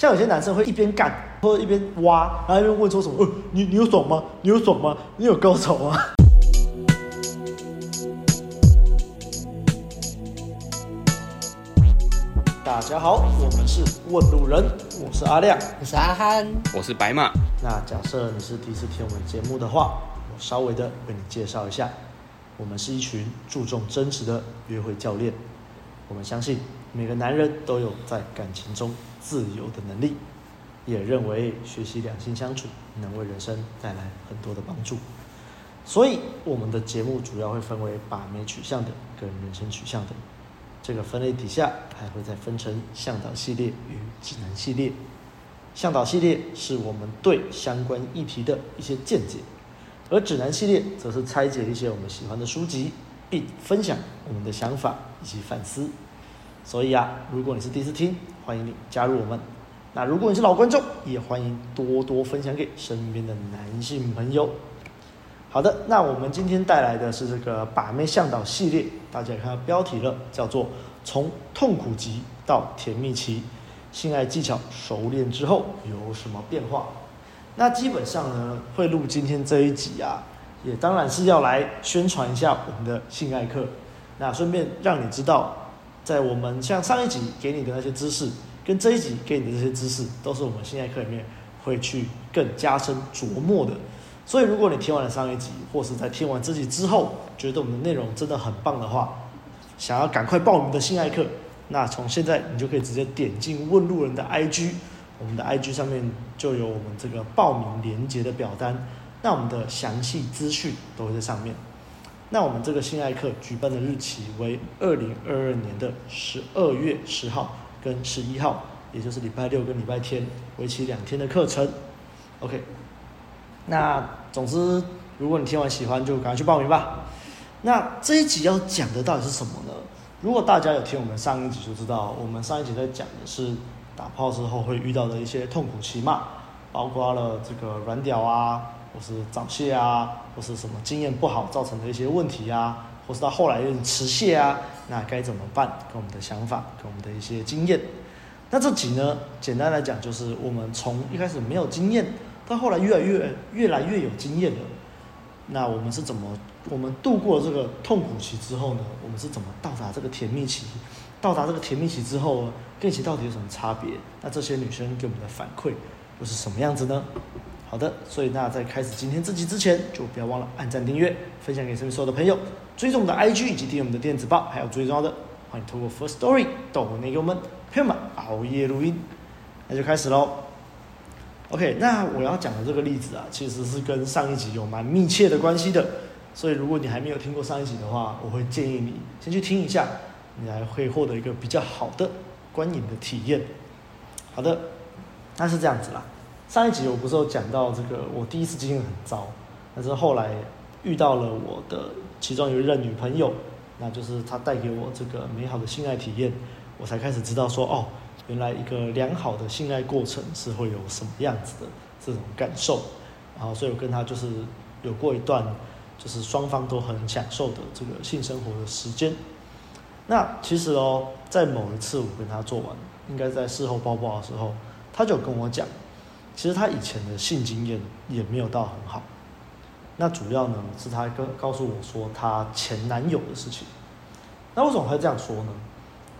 像有些男生会一边干或者一边挖，然后一边问说什么？呃，你你有爽吗？你有爽吗？你有高潮吗？大家好，我们是问路人，我是阿亮，我是阿憨，我是白马。那假设你是第一次听我们节目的话，我稍微的为你介绍一下，我们是一群注重真实的约会教练，我们相信每个男人都有在感情中。自由的能力，也认为学习两性相处能为人生带来很多的帮助。所以，我们的节目主要会分为把妹取向的跟人生取向的。这个分类底下还会再分成向导系列与指南系列。向导系列是我们对相关议题的一些见解，而指南系列则是拆解一些我们喜欢的书籍，并分享我们的想法以及反思。所以啊，如果你是第一次听，欢迎你加入我们。那如果你是老观众，也欢迎多多分享给身边的男性朋友。好的，那我们今天带来的是这个把妹向导系列，大家也看到标题了，叫做从痛苦期到甜蜜期，性爱技巧熟练之后有什么变化？那基本上呢，会录今天这一集啊，也当然是要来宣传一下我们的性爱课，那顺便让你知道。在我们像上一集给你的那些知识，跟这一集给你的这些知识，都是我们性爱课里面会去更加深琢磨的。所以，如果你听完了上一集，或是在听完这集之后，觉得我们的内容真的很棒的话，想要赶快报名的性爱课，那从现在你就可以直接点进问路人的 IG，我们的 IG 上面就有我们这个报名连接的表单，那我们的详细资讯都会在上面。那我们这个性爱课举办的日期为二零二二年的十二月十号跟十一号，也就是礼拜六跟礼拜天，为期两天的课程。OK，那总之，如果你听完喜欢，就赶快去报名吧。那这一集要讲的到底是什么呢？如果大家有听我们上一集就知道，我们上一集在讲的是打炮之后会遇到的一些痛苦期嘛，包括了这个软屌啊。或是早泄啊，或是什么经验不好造成的一些问题啊，或是到后来有点迟泄啊，那该怎么办？跟我们的想法，跟我们的一些经验。那这集呢，简单来讲就是我们从一开始没有经验，到后来越来越越来越有经验了。那我们是怎么？我们度过这个痛苦期之后呢？我们是怎么到达这个甜蜜期？到达这个甜蜜期之后，跟以前到底有什么差别？那这些女生给我们的反馈又是什么样子呢？好的，所以那在开始今天这集之前，就不要忘了按赞、订阅、分享给身边所有的朋友，追踪我们的 IG 以及订阅我们的电子报，还有最重要的，欢迎透过 First Story 抖内给我们朋友们熬夜录音。那就开始喽。OK，那我要讲的这个例子啊，其实是跟上一集有蛮密切的关系的，所以如果你还没有听过上一集的话，我会建议你先去听一下，你还会获得一个比较好的观影的体验。好的，那是这样子啦。上一集我不是有讲到这个，我第一次经验很糟，但是后来遇到了我的其中一任女朋友，那就是她带给我这个美好的性爱体验，我才开始知道说，哦，原来一个良好的性爱过程是会有什么样子的这种感受，然后所以我跟她就是有过一段就是双方都很享受的这个性生活的时间。那其实哦，在某一次我跟她做完，应该在事后抱抱的时候，她就跟我讲。其实她以前的性经验也没有到很好，那主要呢是她跟告诉我说她前男友的事情。那为什么会这样说呢？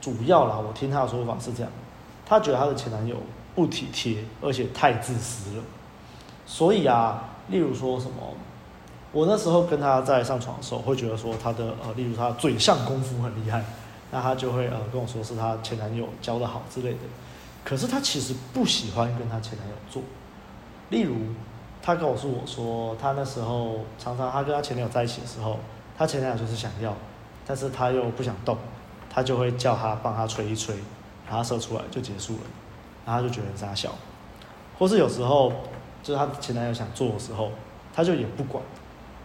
主要啦，我听她的说法是这样，她觉得她的前男友不体贴，而且太自私了。所以啊，例如说什么，我那时候跟她在上床的时候，会觉得说她的呃，例如她嘴上功夫很厉害，那她就会呃跟我说是她前男友教得好之类的。可是她其实不喜欢跟她前男友做，例如，她告诉我说，她那时候常常她跟她前男友在一起的时候，她前男友就是想要，但是她又不想动，她就会叫他帮她吹一吹，然后射出来就结束了，然后她就觉得很傻笑，或是有时候就是她前男友想做的时候，她就也不管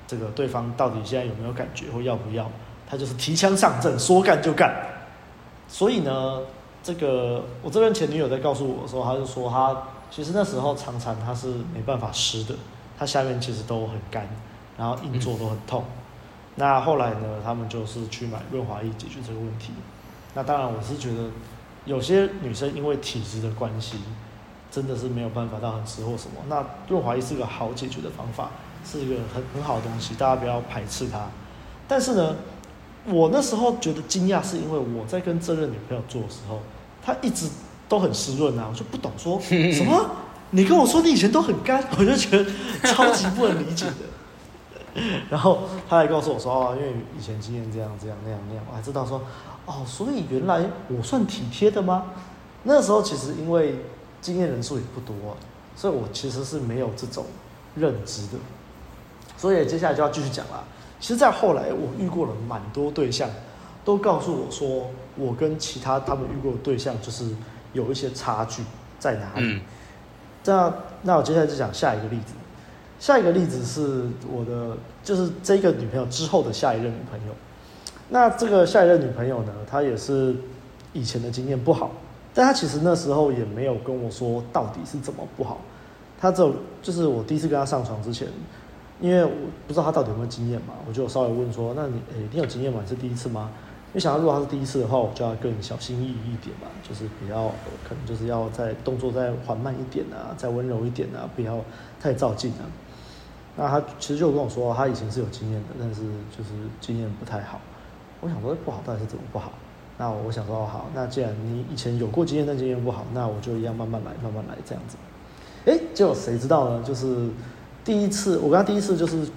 这个对方到底现在有没有感觉或要不要，她就是提枪上阵，说干就干，所以呢。这个我这边前女友在告诉我的时候，她就说她其实那时候常常它是没办法湿的，它下面其实都很干，然后硬做都很痛。那后来呢，他们就是去买润滑液解决这个问题。那当然我是觉得有些女生因为体质的关系，真的是没有办法到很吃或什么。那润滑液是个好解决的方法，是一个很很好的东西，大家不要排斥它。但是呢，我那时候觉得惊讶，是因为我在跟这任女朋友做的时候，她一直都很湿润啊，我就不懂说什么。你跟我说你以前都很干，我就觉得超级不能理解的。然后他还告诉我说哦，因为以前经验这样这样那样那样，我还知道说哦，所以原来我算体贴的吗？那时候其实因为经验人数也不多，所以我其实是没有这种认知的。所以接下来就要继续讲了。其实，在后来我遇过了蛮多对象，都告诉我说，我跟其他他们遇过的对象就是有一些差距在哪里。嗯那那我接下来就讲下一个例子，下一个例子是我的，就是这个女朋友之后的下一任女朋友。那这个下一任女朋友呢，她也是以前的经验不好，但她其实那时候也没有跟我说到底是怎么不好。她只有就是我第一次跟她上床之前，因为我不知道她到底有没有经验嘛，我就稍微问说：“那你诶，你有经验吗？你是第一次吗？”因为想到如果他是第一次的话，我就要更小心翼翼一点嘛，就是比较可能就是要再动作再缓慢一点啊，再温柔一点啊，不要太照镜啊。那他其实就跟我说，他以前是有经验的，但是就是经验不太好。我想说不好到底是怎么不好？那我想说好，那既然你以前有过经验，但经验不好，那我就一样慢慢来，慢慢来这样子。哎，结果谁知道呢？就是第一次我跟他第一次就是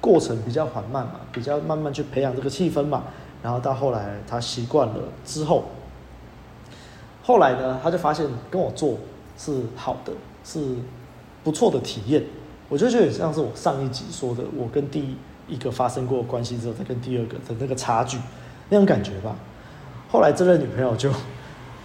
过程比较缓慢嘛，比较慢慢去培养这个气氛嘛。然后到后来，他习惯了之后，后来呢，他就发现跟我做是好的，是不错的体验。我就觉得像是我上一集说的，我跟第一个发生过关系之后，再跟第二个的那个差距，那种感觉吧。后来这任女朋友就，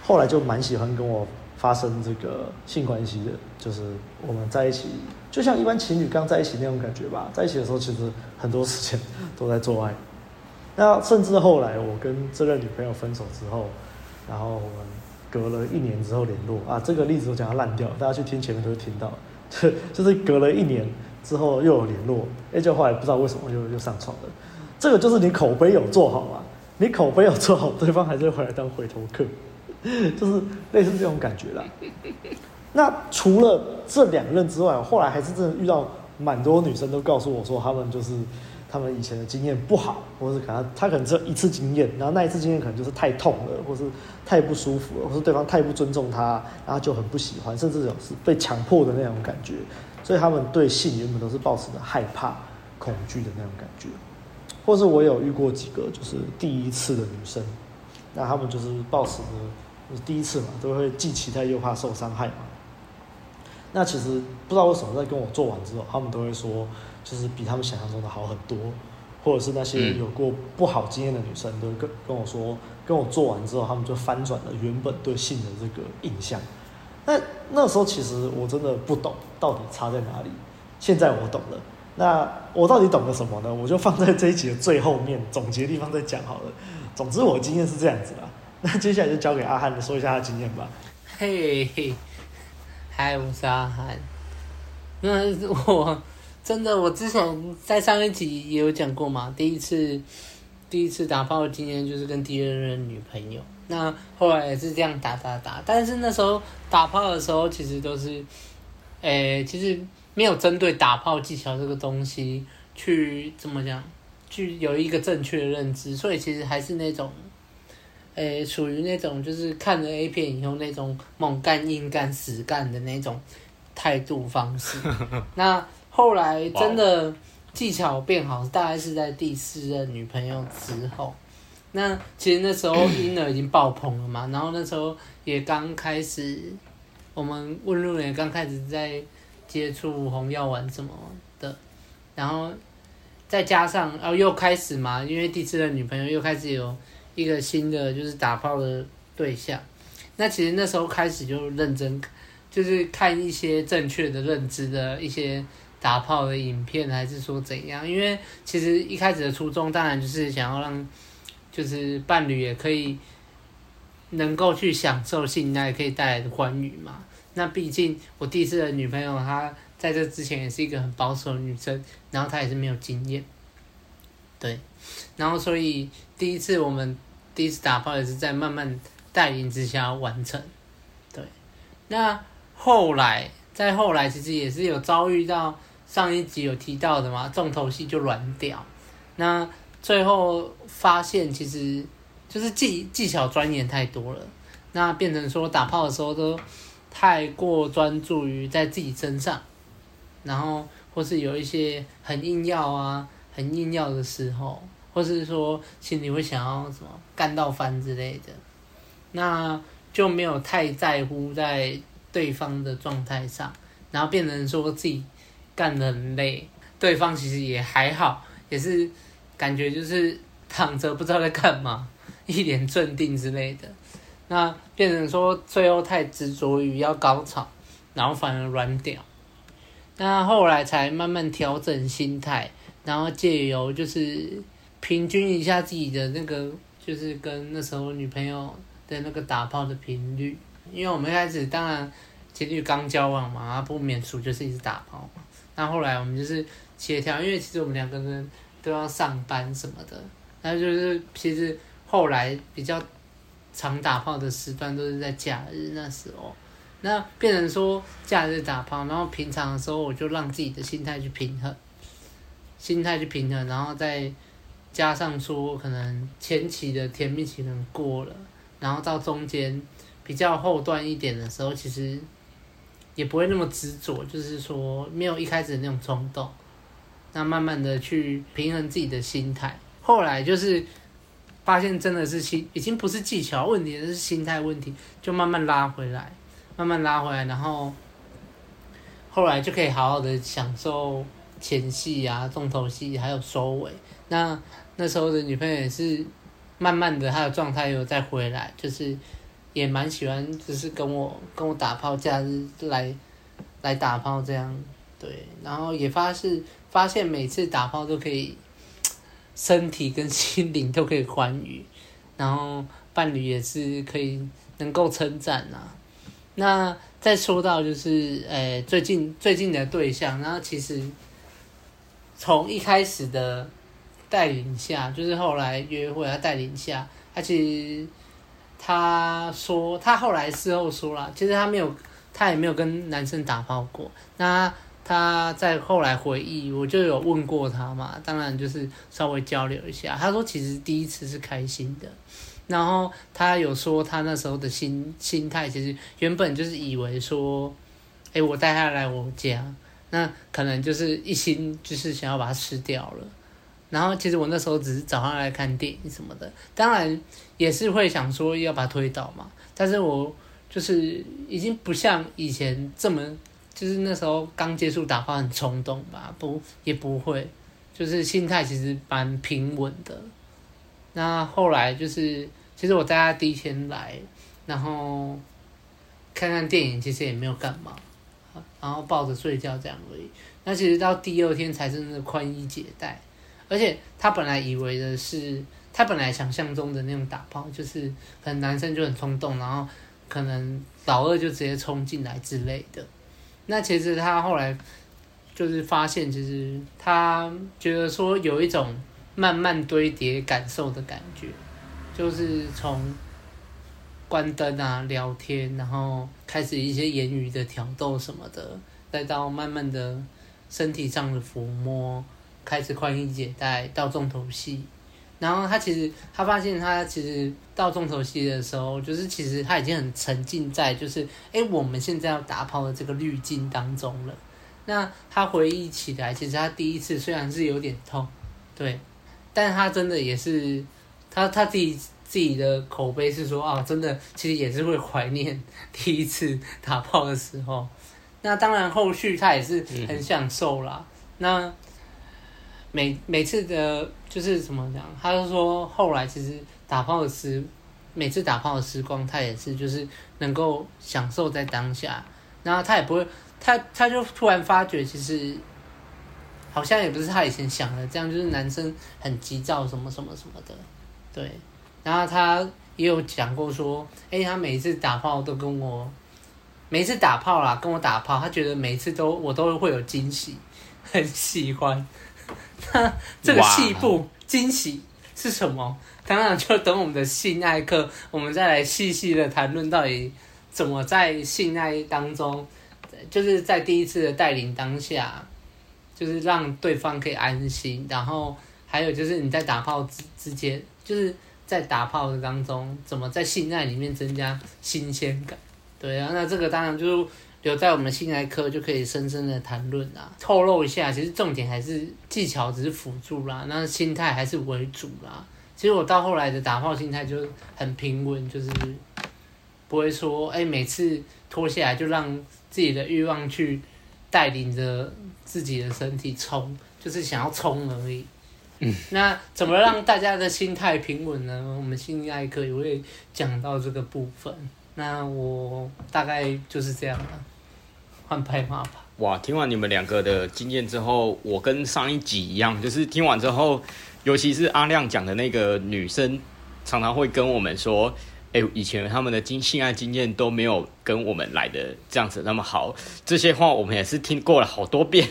后来就蛮喜欢跟我发生这个性关系的，就是我们在一起，就像一般情侣刚在一起那种感觉吧。在一起的时候，其实很多时间都在做爱。那甚至后来我跟这任女朋友分手之后，然后我们隔了一年之后联络啊，这个例子我讲它烂掉，大家去听前面都会听到，就是隔了一年之后又有联络，哎，就后来不知道为什么又又上床了，这个就是你口碑有做好嘛，你口碑有做好，对方还是会回来当回头客，就是类似这种感觉啦。那除了这两任之外，后来还是真的遇到蛮多女生都告诉我说，她们就是。他们以前的经验不好，或是可能他可能只有一次经验，然后那一次经验可能就是太痛了，或是太不舒服了，或是对方太不尊重他，然后就很不喜欢，甚至有是被强迫的那种感觉，所以他们对性原本都是抱持着害怕、恐惧的那种感觉。或是我有遇过几个就是第一次的女生，那他们就是抱持着就是第一次嘛，都会既期待又怕受伤害嘛。那其实不知道为什么在跟我做完之后，他们都会说。就是比他们想象中的好很多，或者是那些有过不好经验的女生，都跟跟我说，跟我做完之后，他们就翻转了原本对性的这个印象。那那时候其实我真的不懂到底差在哪里，现在我懂了。那我到底懂了什么呢？我就放在这一集的最后面总结地方再讲好了。总之我经验是这样子啦。那接下来就交给阿汉说一下他的经验吧。嘿嘿，嗨，我是阿汉。那我。真的，我之前在上一集也有讲过嘛。第一次，第一次打炮的经验就是跟第二任女朋友。那后来也是这样打打打，但是那时候打炮的时候，其实都是，诶、欸，其实没有针对打炮技巧这个东西去怎么讲，去有一个正确的认知，所以其实还是那种，诶、欸，属于那种就是看了 A 片以后那种猛干、硬干、死干的那种态度方式。那。后来真的技巧变好，大概是在第四任女朋友之后。那其实那时候婴儿已经爆棚了嘛，然后那时候也刚开始，我们问路人刚开始在接触红药丸什么的，然后再加上然后又开始嘛，因为第四任女朋友又开始有一个新的就是打炮的对象。那其实那时候开始就认真，就是看一些正确的认知的一些。打炮的影片，还是说怎样？因为其实一开始的初衷，当然就是想要让，就是伴侣也可以能够去享受性爱可以带来的欢愉嘛。那毕竟我第一次的女朋友，她在这之前也是一个很保守的女生，然后她也是没有经验，对，然后所以第一次我们第一次打炮也是在慢慢带领之下完成，对，那。后来再后来，其实也是有遭遇到上一集有提到的嘛，重头戏就软屌。那最后发现，其实就是技技巧钻研太多了，那变成说打炮的时候都太过专注于在自己身上，然后或是有一些很硬要啊、很硬要的时候，或是说心里会想要什么干到翻之类的，那就没有太在乎在对方的状态上，然后变成说自己干得很累，对方其实也还好，也是。感觉就是躺着不知道在干嘛，一脸镇定之类的，那变成说最后太执着于要高潮，然后反而软掉，那后来才慢慢调整心态，然后借由就是平均一下自己的那个，就是跟那时候女朋友的那个打炮的频率，因为我们一开始当然情侣刚交往嘛，不免俗就是一直打炮嘛，那后来我们就是协调，因为其实我们两个人。都要上班什么的，那就是其实后来比较常打炮的时段都是在假日那时候，那变成说假日打炮，然后平常的时候我就让自己的心态去平衡，心态去平衡，然后再加上说可能前期的甜蜜期能过了，然后到中间比较后段一点的时候，其实也不会那么执着，就是说没有一开始那种冲动。那慢慢的去平衡自己的心态，后来就是发现真的是心已经不是技巧问题，是心态问题，就慢慢拉回来，慢慢拉回来，然后后来就可以好好的享受前戏啊、重头戏还有收尾。那那时候的女朋友也是慢慢的，她的状态又再回来，就是也蛮喜欢，就是跟我跟我打炮，假日来来打炮这样，对，然后也发誓。发现每次打炮都可以，身体跟心灵都可以欢愉，然后伴侣也是可以能够称赞呐。那再说到就是，诶，最近最近的对象，然后其实从一开始的带领下，就是后来约会啊带领下，他其实他说他后来事后说了，其实他没有，他也没有跟男生打炮过。那他在后来回忆，我就有问过他嘛，当然就是稍微交流一下。他说其实第一次是开心的，然后他有说他那时候的心心态，其实原本就是以为说，哎，我带他来我家，那可能就是一心就是想要把他吃掉了。然后其实我那时候只是早上来看电影什么的，当然也是会想说要把他推倒嘛。但是我就是已经不像以前这么。就是那时候刚接触打发很冲动吧，不也不会，就是心态其实蛮平稳的。那后来就是，其实我带他第一天来，然后看看电影，其实也没有干嘛，然后抱着睡觉这样而已。那其实到第二天才真的宽衣解带，而且他本来以为的是，他本来想象中的那种打炮，就是可能男生就很冲动，然后可能老二就直接冲进来之类的。那其实他后来就是发现，其实他觉得说有一种慢慢堆叠感受的感觉，就是从关灯啊、聊天，然后开始一些言语的挑逗什么的，再到慢慢的身体上的抚摸，开始宽衣解带到重头戏。然后他其实他发现他其实到重头戏的时候，就是其实他已经很沉浸在就是哎我们现在要打炮的这个滤镜当中了。那他回忆起来，其实他第一次虽然是有点痛，对，但他真的也是他他自己自己的口碑是说啊，真的其实也是会怀念第一次打炮的时候。那当然后续他也是很享受啦。嗯、那。每每次的，就是怎么讲？他就说后来其实打炮的时，每次打炮的时光，他也是就是能够享受在当下，然后他也不会，他他就突然发觉，其实好像也不是他以前想的这样，就是男生很急躁什么什么什么的，对。然后他也有讲过说，哎，他每一次打炮都跟我，每一次打炮啦，跟我打炮，他觉得每一次都我都会有惊喜，很喜欢。那 这个细部惊喜是什么？当然就等我们的性爱课，我们再来细细的谈论到底怎么在性爱当中，就是在第一次的带领当下，就是让对方可以安心，然后还有就是你在打炮之之间，就是在打炮的当中，怎么在性爱里面增加新鲜感？对啊，那这个当然就是。留在我们性爱课就可以深深的谈论啦。透露一下，其实重点还是技巧，只是辅助啦，那心态还是为主啦。其实我到后来的打炮心态就很平稳，就是不会说，哎、欸，每次脱下来就让自己的欲望去带领着自己的身体冲，就是想要冲而已。嗯，那怎么让大家的心态平稳呢？我们性爱课也会讲到这个部分。那我大概就是这样了。换拍马吧。哇，听完你们两个的经验之后，我跟上一集一样，就是听完之后，尤其是阿亮讲的那个女生，常常会跟我们说，哎、欸，以前他们的经性爱经验都没有跟我们来的这样子那么好。这些话我们也是听过了好多遍，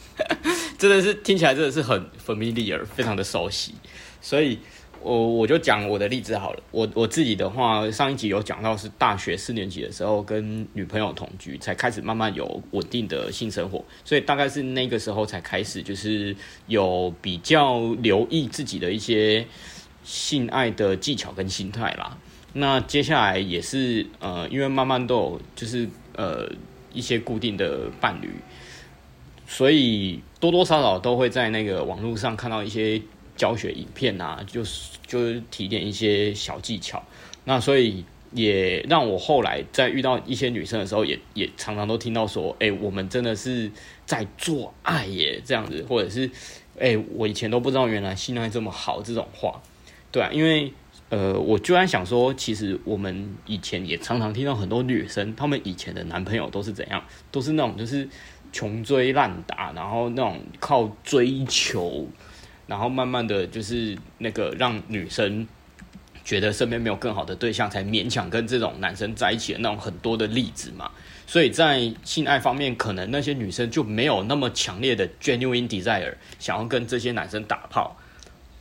真的是听起来真的是很 familiar，非常的熟悉，所以。我我就讲我的例子好了，我我自己的话，上一集有讲到是大学四年级的时候跟女朋友同居，才开始慢慢有稳定的性生活，所以大概是那个时候才开始就是有比较留意自己的一些性爱的技巧跟心态啦。那接下来也是呃，因为慢慢都有就是呃一些固定的伴侣，所以多多少少都会在那个网络上看到一些。教学影片啊，就是就是提点一些小技巧，那所以也让我后来在遇到一些女生的时候也，也常常都听到说，哎、我们真的是在做爱耶，这样子，或者是，哎、我以前都不知道原来性爱这么好这种话，对啊，因为呃，我居然想说，其实我们以前也常常听到很多女生，她们以前的男朋友都是怎样，都是那种就是穷追烂打，然后那种靠追求。然后慢慢的就是那个让女生觉得身边没有更好的对象，才勉强跟这种男生在一起的那种很多的例子嘛。所以在性爱方面，可能那些女生就没有那么强烈的 genuine desire 想要跟这些男生打炮。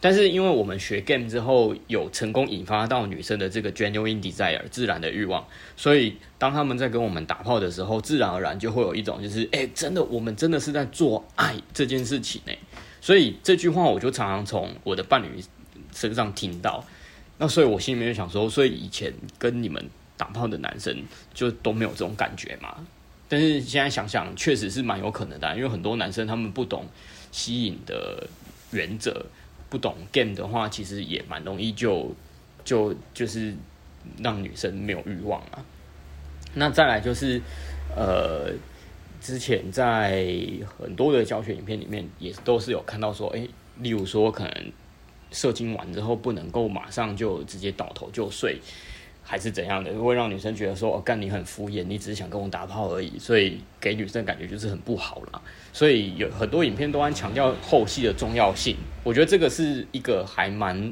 但是因为我们学 game 之后，有成功引发到女生的这个 genuine desire 自然的欲望，所以当他们在跟我们打炮的时候，自然而然就会有一种就是，哎，真的，我们真的是在做爱这件事情呢。所以这句话我就常常从我的伴侣身上听到，那所以我心里面就想说，所以以前跟你们打炮的男生就都没有这种感觉嘛？但是现在想想，确实是蛮有可能的，因为很多男生他们不懂吸引的原则，不懂 game 的话，其实也蛮容易就就就是让女生没有欲望啊。那再来就是呃。之前在很多的教学影片里面，也都是有看到说，哎、欸，例如说可能射精完之后不能够马上就直接倒头就睡，还是怎样的，会让女生觉得说，哦，干你很敷衍，你只是想跟我打炮而已，所以给女生感觉就是很不好啦。所以有很多影片都在强调后戏的重要性，我觉得这个是一个还蛮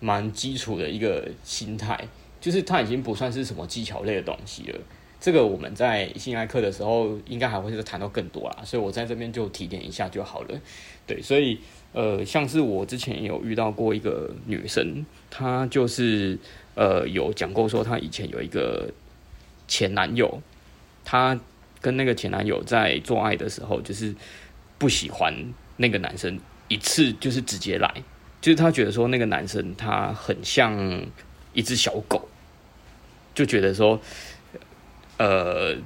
蛮基础的一个心态，就是它已经不算是什么技巧类的东西了。这个我们在性爱课的时候，应该还会是谈到更多啦，所以我在这边就提点一下就好了。对，所以呃，像是我之前有遇到过一个女生，她就是呃有讲过说，她以前有一个前男友，她跟那个前男友在做爱的时候，就是不喜欢那个男生一次就是直接来，就是她觉得说那个男生他很像一只小狗，就觉得说。呃，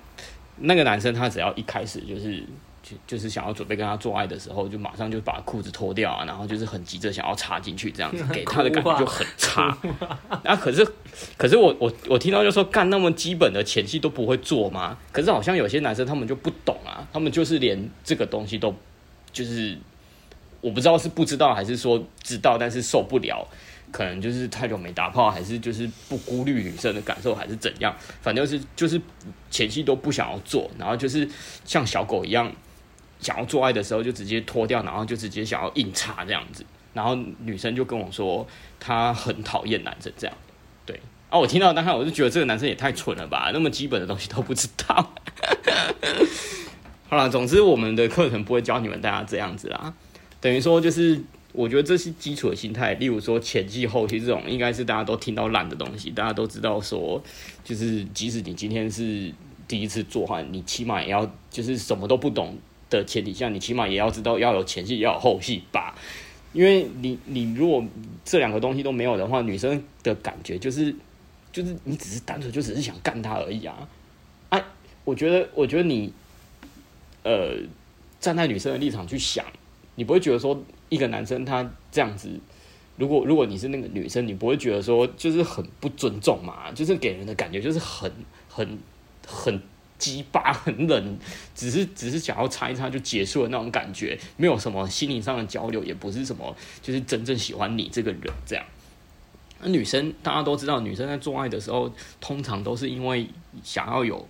那个男生他只要一开始就是就就是想要准备跟他做爱的时候，就马上就把裤子脱掉啊，然后就是很急着想要插进去，这样子 给他的感觉就很差。啊，可是可是我我我听到就说干那么基本的前戏都不会做吗？可是好像有些男生他们就不懂啊，他们就是连这个东西都就是我不知道是不知道还是说知道，但是受不了。可能就是太久没打炮，还是就是不顾虑女生的感受，还是怎样？反正就是就是前期都不想要做，然后就是像小狗一样，想要做爱的时候就直接脱掉，然后就直接想要硬插这样子。然后女生就跟我说，她很讨厌男生这样。对啊，我听到当时我就觉得这个男生也太蠢了吧，那么基本的东西都不知道。好了，总之我们的课程不会教你们大家这样子啦，等于说就是。我觉得这是基础的心态。例如说前戏后戏这种，应该是大家都听到烂的东西。大家都知道说，就是即使你今天是第一次做哈，你起码也要就是什么都不懂的前提下，你起码也要知道要有前戏，要有后戏吧。因为你你如果这两个东西都没有的话，女生的感觉就是就是你只是单纯就只是想干她而已啊。哎、我觉得我觉得你呃站在女生的立场去想。你不会觉得说一个男生他这样子，如果如果你是那个女生，你不会觉得说就是很不尊重嘛？就是给人的感觉就是很很很鸡巴、很冷，只是只是想要擦一擦就结束的那种感觉，没有什么心灵上的交流，也不是什么就是真正喜欢你这个人这样。那女生大家都知道，女生在做爱的时候，通常都是因为想要有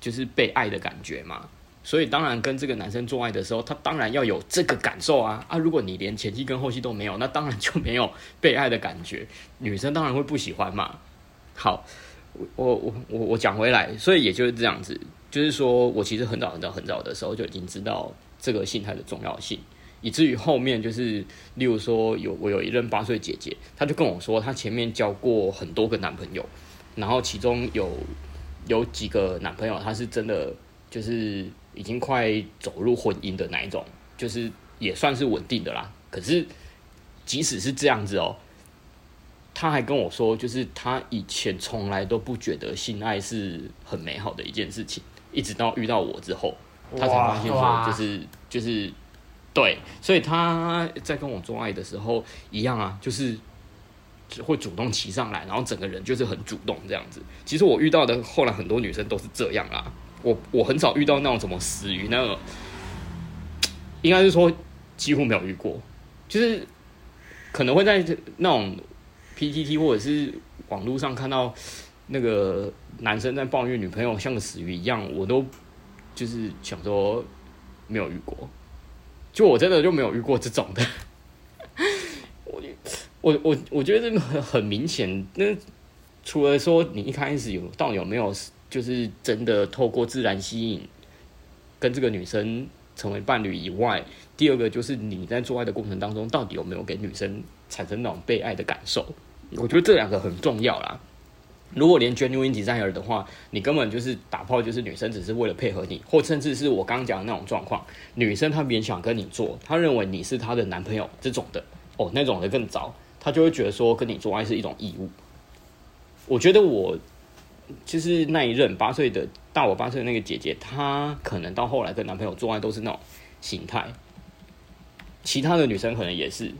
就是被爱的感觉嘛。所以当然跟这个男生做爱的时候，他当然要有这个感受啊啊！如果你连前期跟后期都没有，那当然就没有被爱的感觉，女生当然会不喜欢嘛。好，我我我我讲回来，所以也就是这样子，就是说我其实很早很早很早的时候就已经知道这个性态的重要性，以至于后面就是，例如说有我有一任八岁姐姐，她就跟我说，她前面交过很多个男朋友，然后其中有有几个男朋友，他是真的就是。已经快走入婚姻的那一种，就是也算是稳定的啦。可是即使是这样子哦，他还跟我说，就是他以前从来都不觉得性爱是很美好的一件事情，一直到遇到我之后，他才发现说，就是就是对。所以他在跟我做爱的时候一样啊，就是会主动骑上来，然后整个人就是很主动这样子。其实我遇到的后来很多女生都是这样啦。我我很少遇到那种什么死鱼那个，应该是说几乎没有遇过，就是可能会在那种 PTT 或者是网络上看到那个男生在抱怨女朋友像个死鱼一样，我都就是想说没有遇过，就我真的就没有遇过这种的。我我我我觉得这个很很明显，那除了说你一开始有到底有没有？就是真的透过自然吸引跟这个女生成为伴侣以外，第二个就是你在做爱的过程当中，到底有没有给女生产生那种被爱的感受？我觉得这两个很重要啦。如果连 genuine desire 的话，你根本就是打炮，就是女生只是为了配合你，或甚至是我刚刚讲的那种状况，女生她勉强跟你做，她认为你是她的男朋友这种的，哦，那种的更糟，她就会觉得说跟你做爱是一种义务。我觉得我。就是那一任八岁的大我八岁的那个姐姐，她可能到后来跟男朋友做爱都是那种形态。其他的女生可能也是，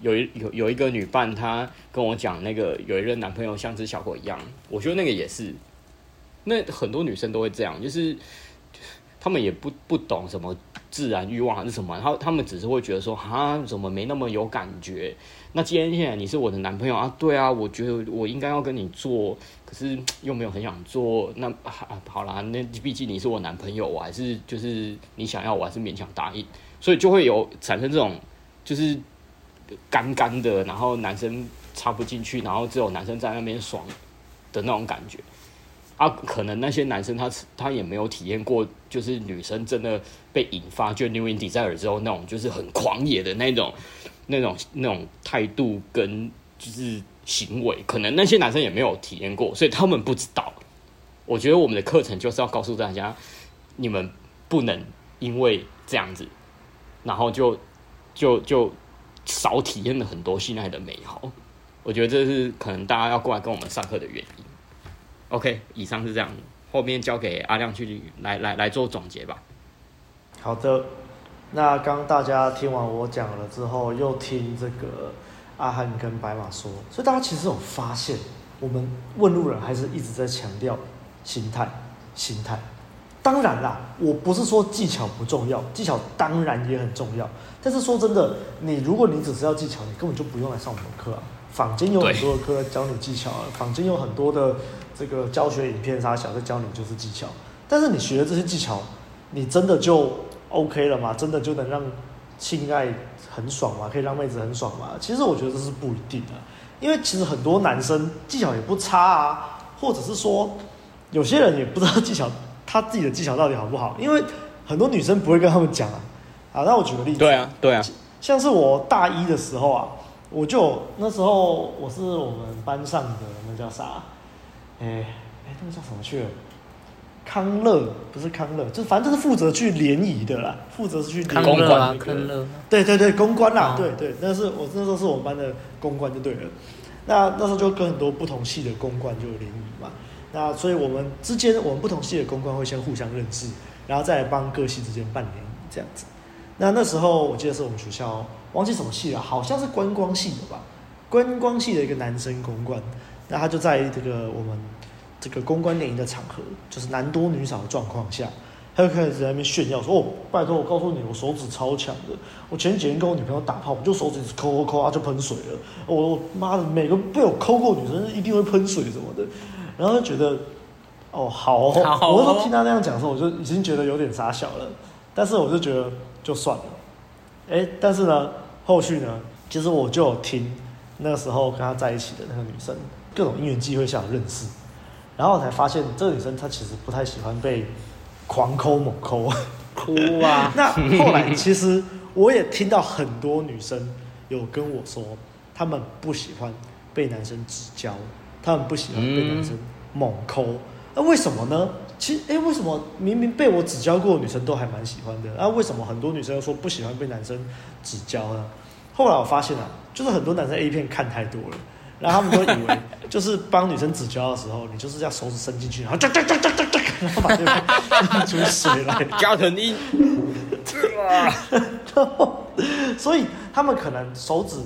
有一有有一个女伴，她跟我讲那个有一任男朋友像只小狗一样，我觉得那个也是。那很多女生都会这样，就是她们也不不懂什么自然欲望还是什么，然后她们只是会觉得说啊，怎么没那么有感觉？那今天现在你是我的男朋友啊，对啊，我觉得我应该要跟你做。可是又没有很想做，那、啊、好啦，那毕竟你是我男朋友，我还是就是你想要，我还是勉强答应，所以就会有产生这种就是干干的，然后男生插不进去，然后只有男生在那边爽的那种感觉啊。可能那些男生他他也没有体验过，就是女生真的被引发就 New In desire 之后那种就是很狂野的那种那种那种态度跟就是。行为可能那些男生也没有体验过，所以他们不知道。我觉得我们的课程就是要告诉大家，你们不能因为这样子，然后就就就少体验了很多性爱的美好。我觉得这是可能大家要过来跟我们上课的原因。OK，以上是这样，后面交给阿亮去来来来做总结吧。好的，那刚大家听完我讲了之后，又听这个。阿汉跟白马说，所以大家其实有发现，我们问路人还是一直在强调心态，心态。当然啦，我不是说技巧不重要，技巧当然也很重要。但是说真的，你如果你只是要技巧，你根本就不用来上我们课啊。坊间有很多的课教你技巧啊，坊间有很多的这个教学影片，啥小在教你就是技巧。但是你学了这些技巧，你真的就 OK 了吗？真的就能让性爱？很爽吗，可以让妹子很爽吗。其实我觉得这是不一定的，因为其实很多男生技巧也不差啊，或者是说有些人也不知道技巧，他自己的技巧到底好不好。因为很多女生不会跟他们讲啊。啊，那我举个例子。对啊，对啊。像是我大一的时候啊，我就那时候我是我们班上的那叫啥？哎哎，那个叫什么去了？康乐不是康乐，就反正就是负责去联谊的啦，负责是去联谊公关啊，康乐。对对对，公关啦，哦、对对，那是我那时候是我们班的公关就对了。那那时候就跟很多不同系的公关就有联谊嘛。那所以我们之间，我们不同系的公关会先互相认识，然后再来帮各系之间办联谊这样子。那那时候我记得是我们学校忘记什么系了，好像是观光系的吧？观光系的一个男生公关，那他就在这个我们。这个公关联谊的场合，就是男多女少的状况下，他就开始在那边炫耀说：“哦，拜托，我告诉你，我手指超强的。我前几天跟我女朋友打炮，我就手指抠抠抠啊，就喷水了。我妈的，每个被我抠过女生一定会喷水什么的。然后就觉得，哦，好哦，好哦，我那时候听他那样讲的时候，我就已经觉得有点傻小了。但是我就觉得就算了。哎，但是呢，后续呢，其实我就有听那个时候跟他在一起的那个女生，各种因缘机会下认识。然后才发现，这个女生她其实不太喜欢被狂抠猛抠，哭啊！那后来其实我也听到很多女生有跟我说，她们不喜欢被男生指教，她们不喜欢被男生猛抠。那、嗯、为什么呢？其实，哎，为什么明明被我指教过的女生都还蛮喜欢的？那为什么很多女生又说不喜欢被男生指教呢？后来我发现啊，就是很多男生 A 片看太多了。然后他们都以为，就是帮女生指教的时候，你就是这样手指伸进去，然后哒哒哒哒哒哒，然后把对方弄出水来，加藤鹰，所以他们可能手指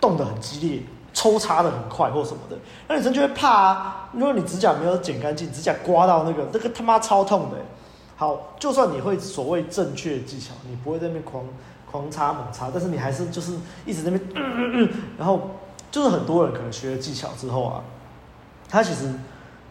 动得很激烈，抽插的很快或什么的，那女生就会怕啊。如果你指甲没有剪干净，指甲刮到那个，那个他妈超痛的。好，就算你会所谓正确技巧，你不会在那边狂狂插猛插，但是你还是就是一直在那边，嗯嗯嗯，然后。就是很多人可能学了技巧之后啊，他其实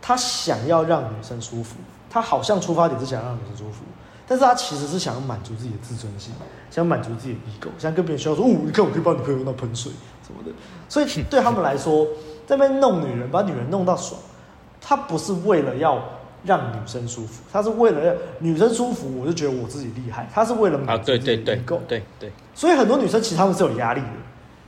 他想要让女生舒服，他好像出发点是想让女生舒服，但是他其实是想要满足自己的自尊心，想满足自己的 ego，想跟别人炫耀说，哦，你看我可以帮女朋友用到喷水什么的。所以对他们来说，在那边弄女人，把女人弄到爽，他不是为了要让女生舒服，他是为了让女生舒服，我就觉得我自己厉害。他是为了满足自己的 ego，对对。所以很多女生其实他们是有压力的。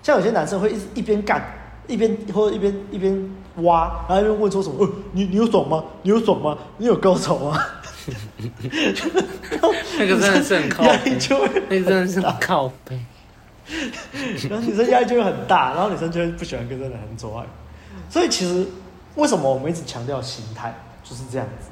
像有些男生会一直一边干一边或者一边一边挖，然后一边问说什么？呃，你你有爽吗？你有爽吗？你有高潮吗？那个真的是很靠，压力就，那个真的是很靠背。然后女生压力就会很大，然后女生就会不喜欢跟这个男生做爱。所以其实为什么我们一直强调心态就是这样子？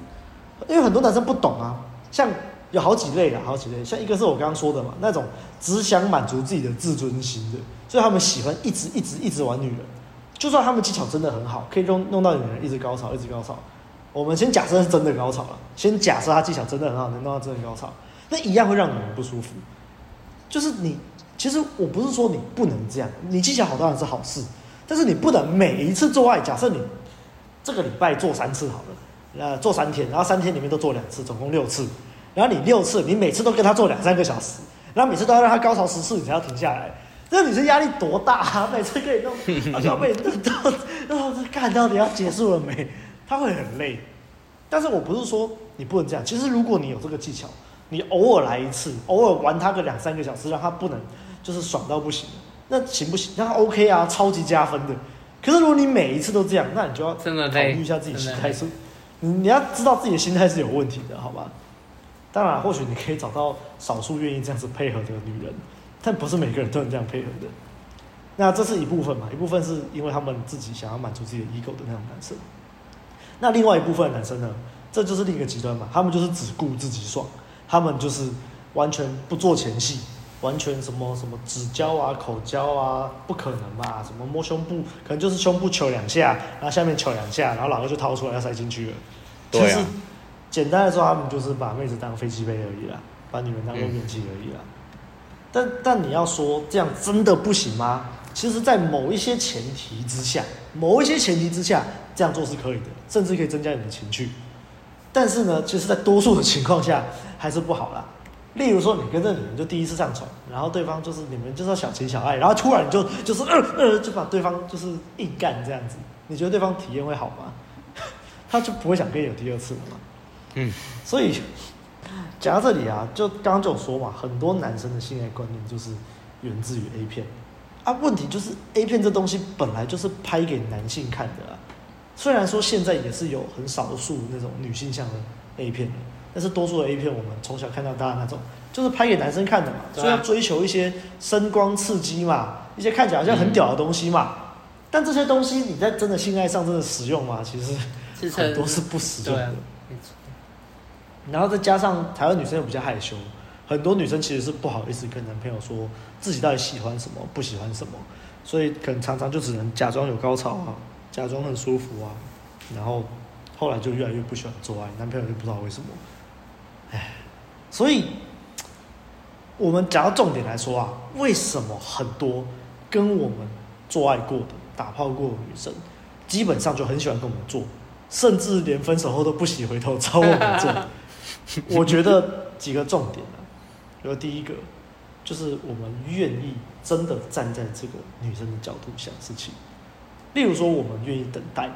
因为很多男生不懂啊，像。有好几类的，好几类。像一个是我刚刚说的嘛，那种只想满足自己的自尊心的，所以他们喜欢一直一直一直玩女人，就算他们技巧真的很好，可以弄弄到女人一直高潮，一直高潮。我们先假设是真的高潮了，先假设他技巧真的很好，能弄到真的高潮，那一样会让女人不舒服。就是你，其实我不是说你不能这样，你技巧好当然是好事，但是你不能每一次做爱，假设你这个礼拜做三次好了，呃，做三天，然后三天里面都做两次，总共六次。然后你六次，你每次都跟他做两三个小时，然后每次都要让他高潮十次，你才要停下来。这个女生压力多大啊？每次可以弄，而且要被弄到，然后看到底要结束了没？她会很累。但是我不是说你不能这样，其实如果你有这个技巧，你偶尔来一次，偶尔玩他个两三个小时，让他不能就是爽到不行，那行不行？那 OK 啊，超级加分的。可是如果你每一次都这样，那你就要考虑一下自己心态是，你你要知道自己的心态是有问题的，好吧？当然，或许你可以找到少数愿意这样子配合的女人，但不是每个人都能这样配合的。那这是一部分嘛，一部分是因为他们自己想要满足自己的 ego 的那种男生。那另外一部分的男生呢，这就是另一个极端嘛，他们就是只顾自己爽，他们就是完全不做前戏，完全什么什么指交啊、口交啊，不可能嘛，什么摸胸部，可能就是胸部求两下，然后下面求两下，然后老二就掏出来要塞进去了。对啊。简单的说，他们就是把妹子当飞机杯而已啦，把女人当做面器而已啦。嗯、但但你要说这样真的不行吗？其实，在某一些前提之下，某一些前提之下，这样做是可以的，甚至可以增加你的情趣。但是呢，其实，在多数的情况下，还是不好啦。例如说，你跟这女人就第一次上床，然后对方就是你们就是要小情小爱，然后突然就就是呃呃，就把对方就是硬干这样子，你觉得对方体验会好吗？他就不会想跟你有第二次了嘛？嗯，所以讲到这里啊，就刚刚就有说嘛，很多男生的性爱观念就是源自于 A 片。啊，问题就是 A 片这东西本来就是拍给男性看的啊。虽然说现在也是有很少数那种女性向的 A 片，但是多数的 A 片我们从小看到大的那种，就是拍给男生看的嘛，所以要追求一些声光刺激嘛，一些看起来好像很屌的东西嘛。但这些东西你在真的性爱上真的使用吗？其实很多是不实用的。然后再加上台湾女生又比较害羞，很多女生其实是不好意思跟男朋友说自己到底喜欢什么，不喜欢什么，所以可能常常就只能假装有高潮啊。假装很舒服啊，然后后来就越来越不喜欢做爱，男朋友就不知道为什么，唉，所以我们讲到重点来说啊，为什么很多跟我们做爱过的、打炮过的女生，基本上就很喜欢跟我们做，甚至连分手后都不洗回头找我们做？我觉得几个重点啊，比如第一个就是我们愿意真的站在这个女生的角度想事情。例如说，我们愿意等待。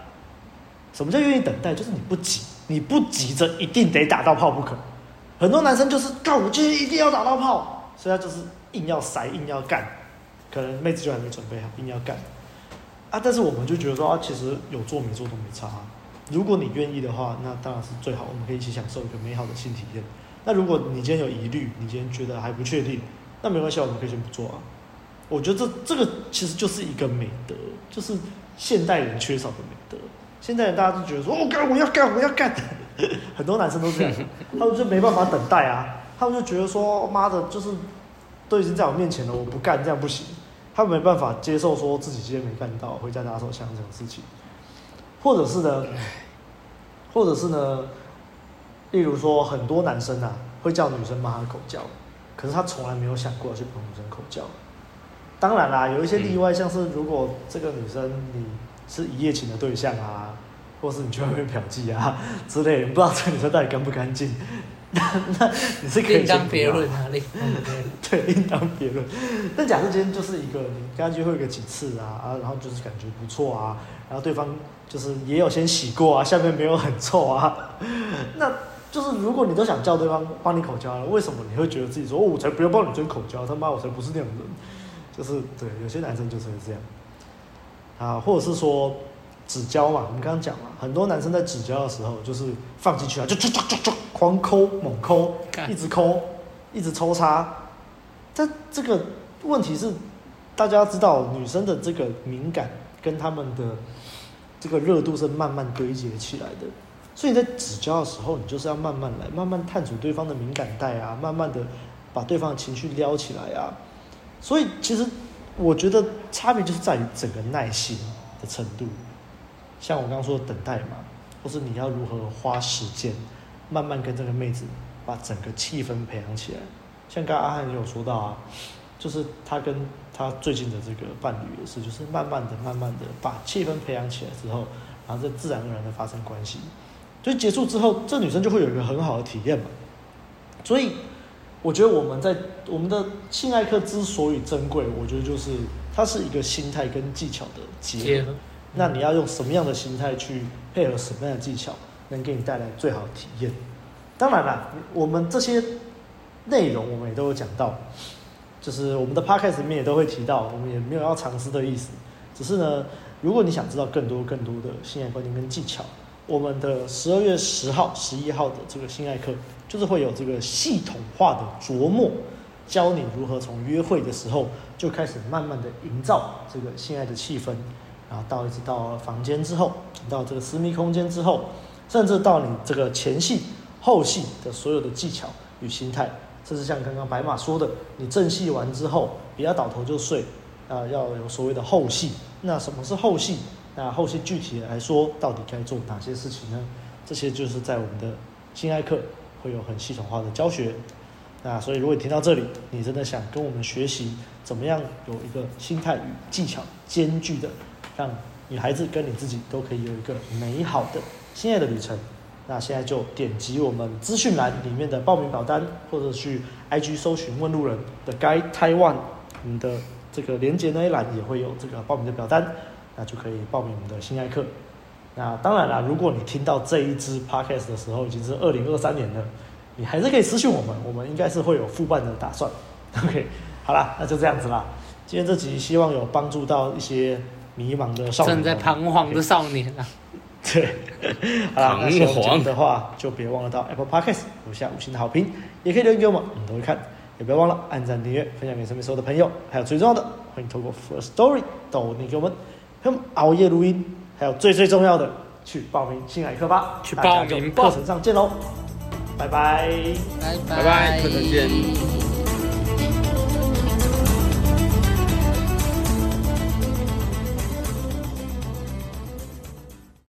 什么叫愿意等待？就是你不急，你不急着一定得打到炮不可。很多男生就是告我今天一定要打到炮，所以他就是硬要塞，硬要干。可能妹子就还没准备好，硬要干。啊，但是我们就觉得说啊，其实有做没做都没差。如果你愿意的话，那当然是最好，我们可以一起享受一个美好的性体验。那如果你今天有疑虑，你今天觉得还不确定，那没关系，我们可以先不做啊。我觉得这这个其实就是一个美德，就是。现代人缺少的美德，现代人大家都觉得说，哦、干，我要干，我要干，很多男生都这样，他们就没办法等待啊，他们就觉得说，妈的，就是都已经在我面前了，我不干这样不行，他们没办法接受说自己今天没干到，回家拿手枪这种事情，或者是呢，或者是呢，例如说很多男生啊会叫女生骂他口交，可是他从来没有想过要去捧女生口交。当然啦，有一些例外，像是如果这个女生你是一夜情的对象啊，或是你去外面嫖妓啊 之类的，不知道这个女生到底干不干净，那那你是可以另当别论啊，另当别论，对，另当别论。但假设今天就是一个你跟他约会个几次啊，啊，然后就是感觉不错啊，然后对方就是也有先洗过啊，下面没有很臭啊，那就是如果你都想叫对方帮你口交了，为什么你会觉得自己说，哦，我才不要帮女生口交，他妈我才不是那种人。就是对，有些男生就是会这样，啊，或者是说指交嘛，我们刚刚讲了，很多男生在指交的时候，就是放进去啊，就就就就就狂抠猛抠，一直抠，一直抽插。但这个问题是，大家知道，女生的这个敏感跟他们的这个热度是慢慢堆积起来的，所以你在指交的时候，你就是要慢慢来，慢慢探索对方的敏感带啊，慢慢的把对方的情绪撩起来啊。所以其实我觉得差别就是在于整个耐心的程度，像我刚刚说的等待嘛，或是你要如何花时间，慢慢跟这个妹子把整个气氛培养起来。像刚刚阿汉也有说到啊，就是他跟他最近的这个伴侣也是，就是慢慢的、慢慢的把气氛培养起来之后，然后再自然而然的发生关系，所以结束之后，这女生就会有一个很好的体验嘛。所以。我觉得我们在我们的性爱课之所以珍贵，我觉得就是它是一个心态跟技巧的结合。那你要用什么样的心态去配合什么样的技巧，能给你带来最好的体验？当然了，我们这些内容我们也都有讲到，就是我们的 podcast 里面也都会提到，我们也没有要尝试的意思。只是呢，如果你想知道更多更多的性爱观念跟技巧，我们的十二月十号、十一号的这个性爱课。就是会有这个系统化的琢磨，教你如何从约会的时候就开始慢慢的营造这个性爱的气氛，然后到一直到房间之后，到这个私密空间之后，甚至到你这个前戏、后戏的所有的技巧与心态，甚至像刚刚白马说的，你正戏完之后不要倒头就睡，啊，要有所谓的后戏。那什么是后戏？那后戏具体来说，到底该做哪些事情呢？这些就是在我们的性爱课。会有很系统化的教学，那所以如果你听到这里，你真的想跟我们学习怎么样有一个心态与技巧兼具的，让女孩子跟你自己都可以有一个美好的心爱的旅程，那现在就点击我们资讯栏里面的报名表单，或者去 IG 搜寻问路人的 Guy Taiwan，你的这个连接那一栏也会有这个报名的表单，那就可以报名我们的心爱课。那当然啦，如果你听到这一支 podcast 的时候已经是二零二三年了，你还是可以私讯我们，我们应该是会有复办的打算。OK，好啦，那就这样子啦。今天这集希望有帮助到一些迷茫的少年，正在彷徨的少年啊。对，好啦，那喜欢的话就别忘了到 Apple Podcast 留下五星的好评，也可以留言给我们，我们都会看。也不要忘了按赞、订阅、分享给身边所有的朋友，还有最重要的，欢迎透过 First Story 抖音给我们，陪我们熬夜录音，还有最最重要的，去报名性爱课吧，去报名课程上见喽，拜拜，拜拜，拜拜，课程见。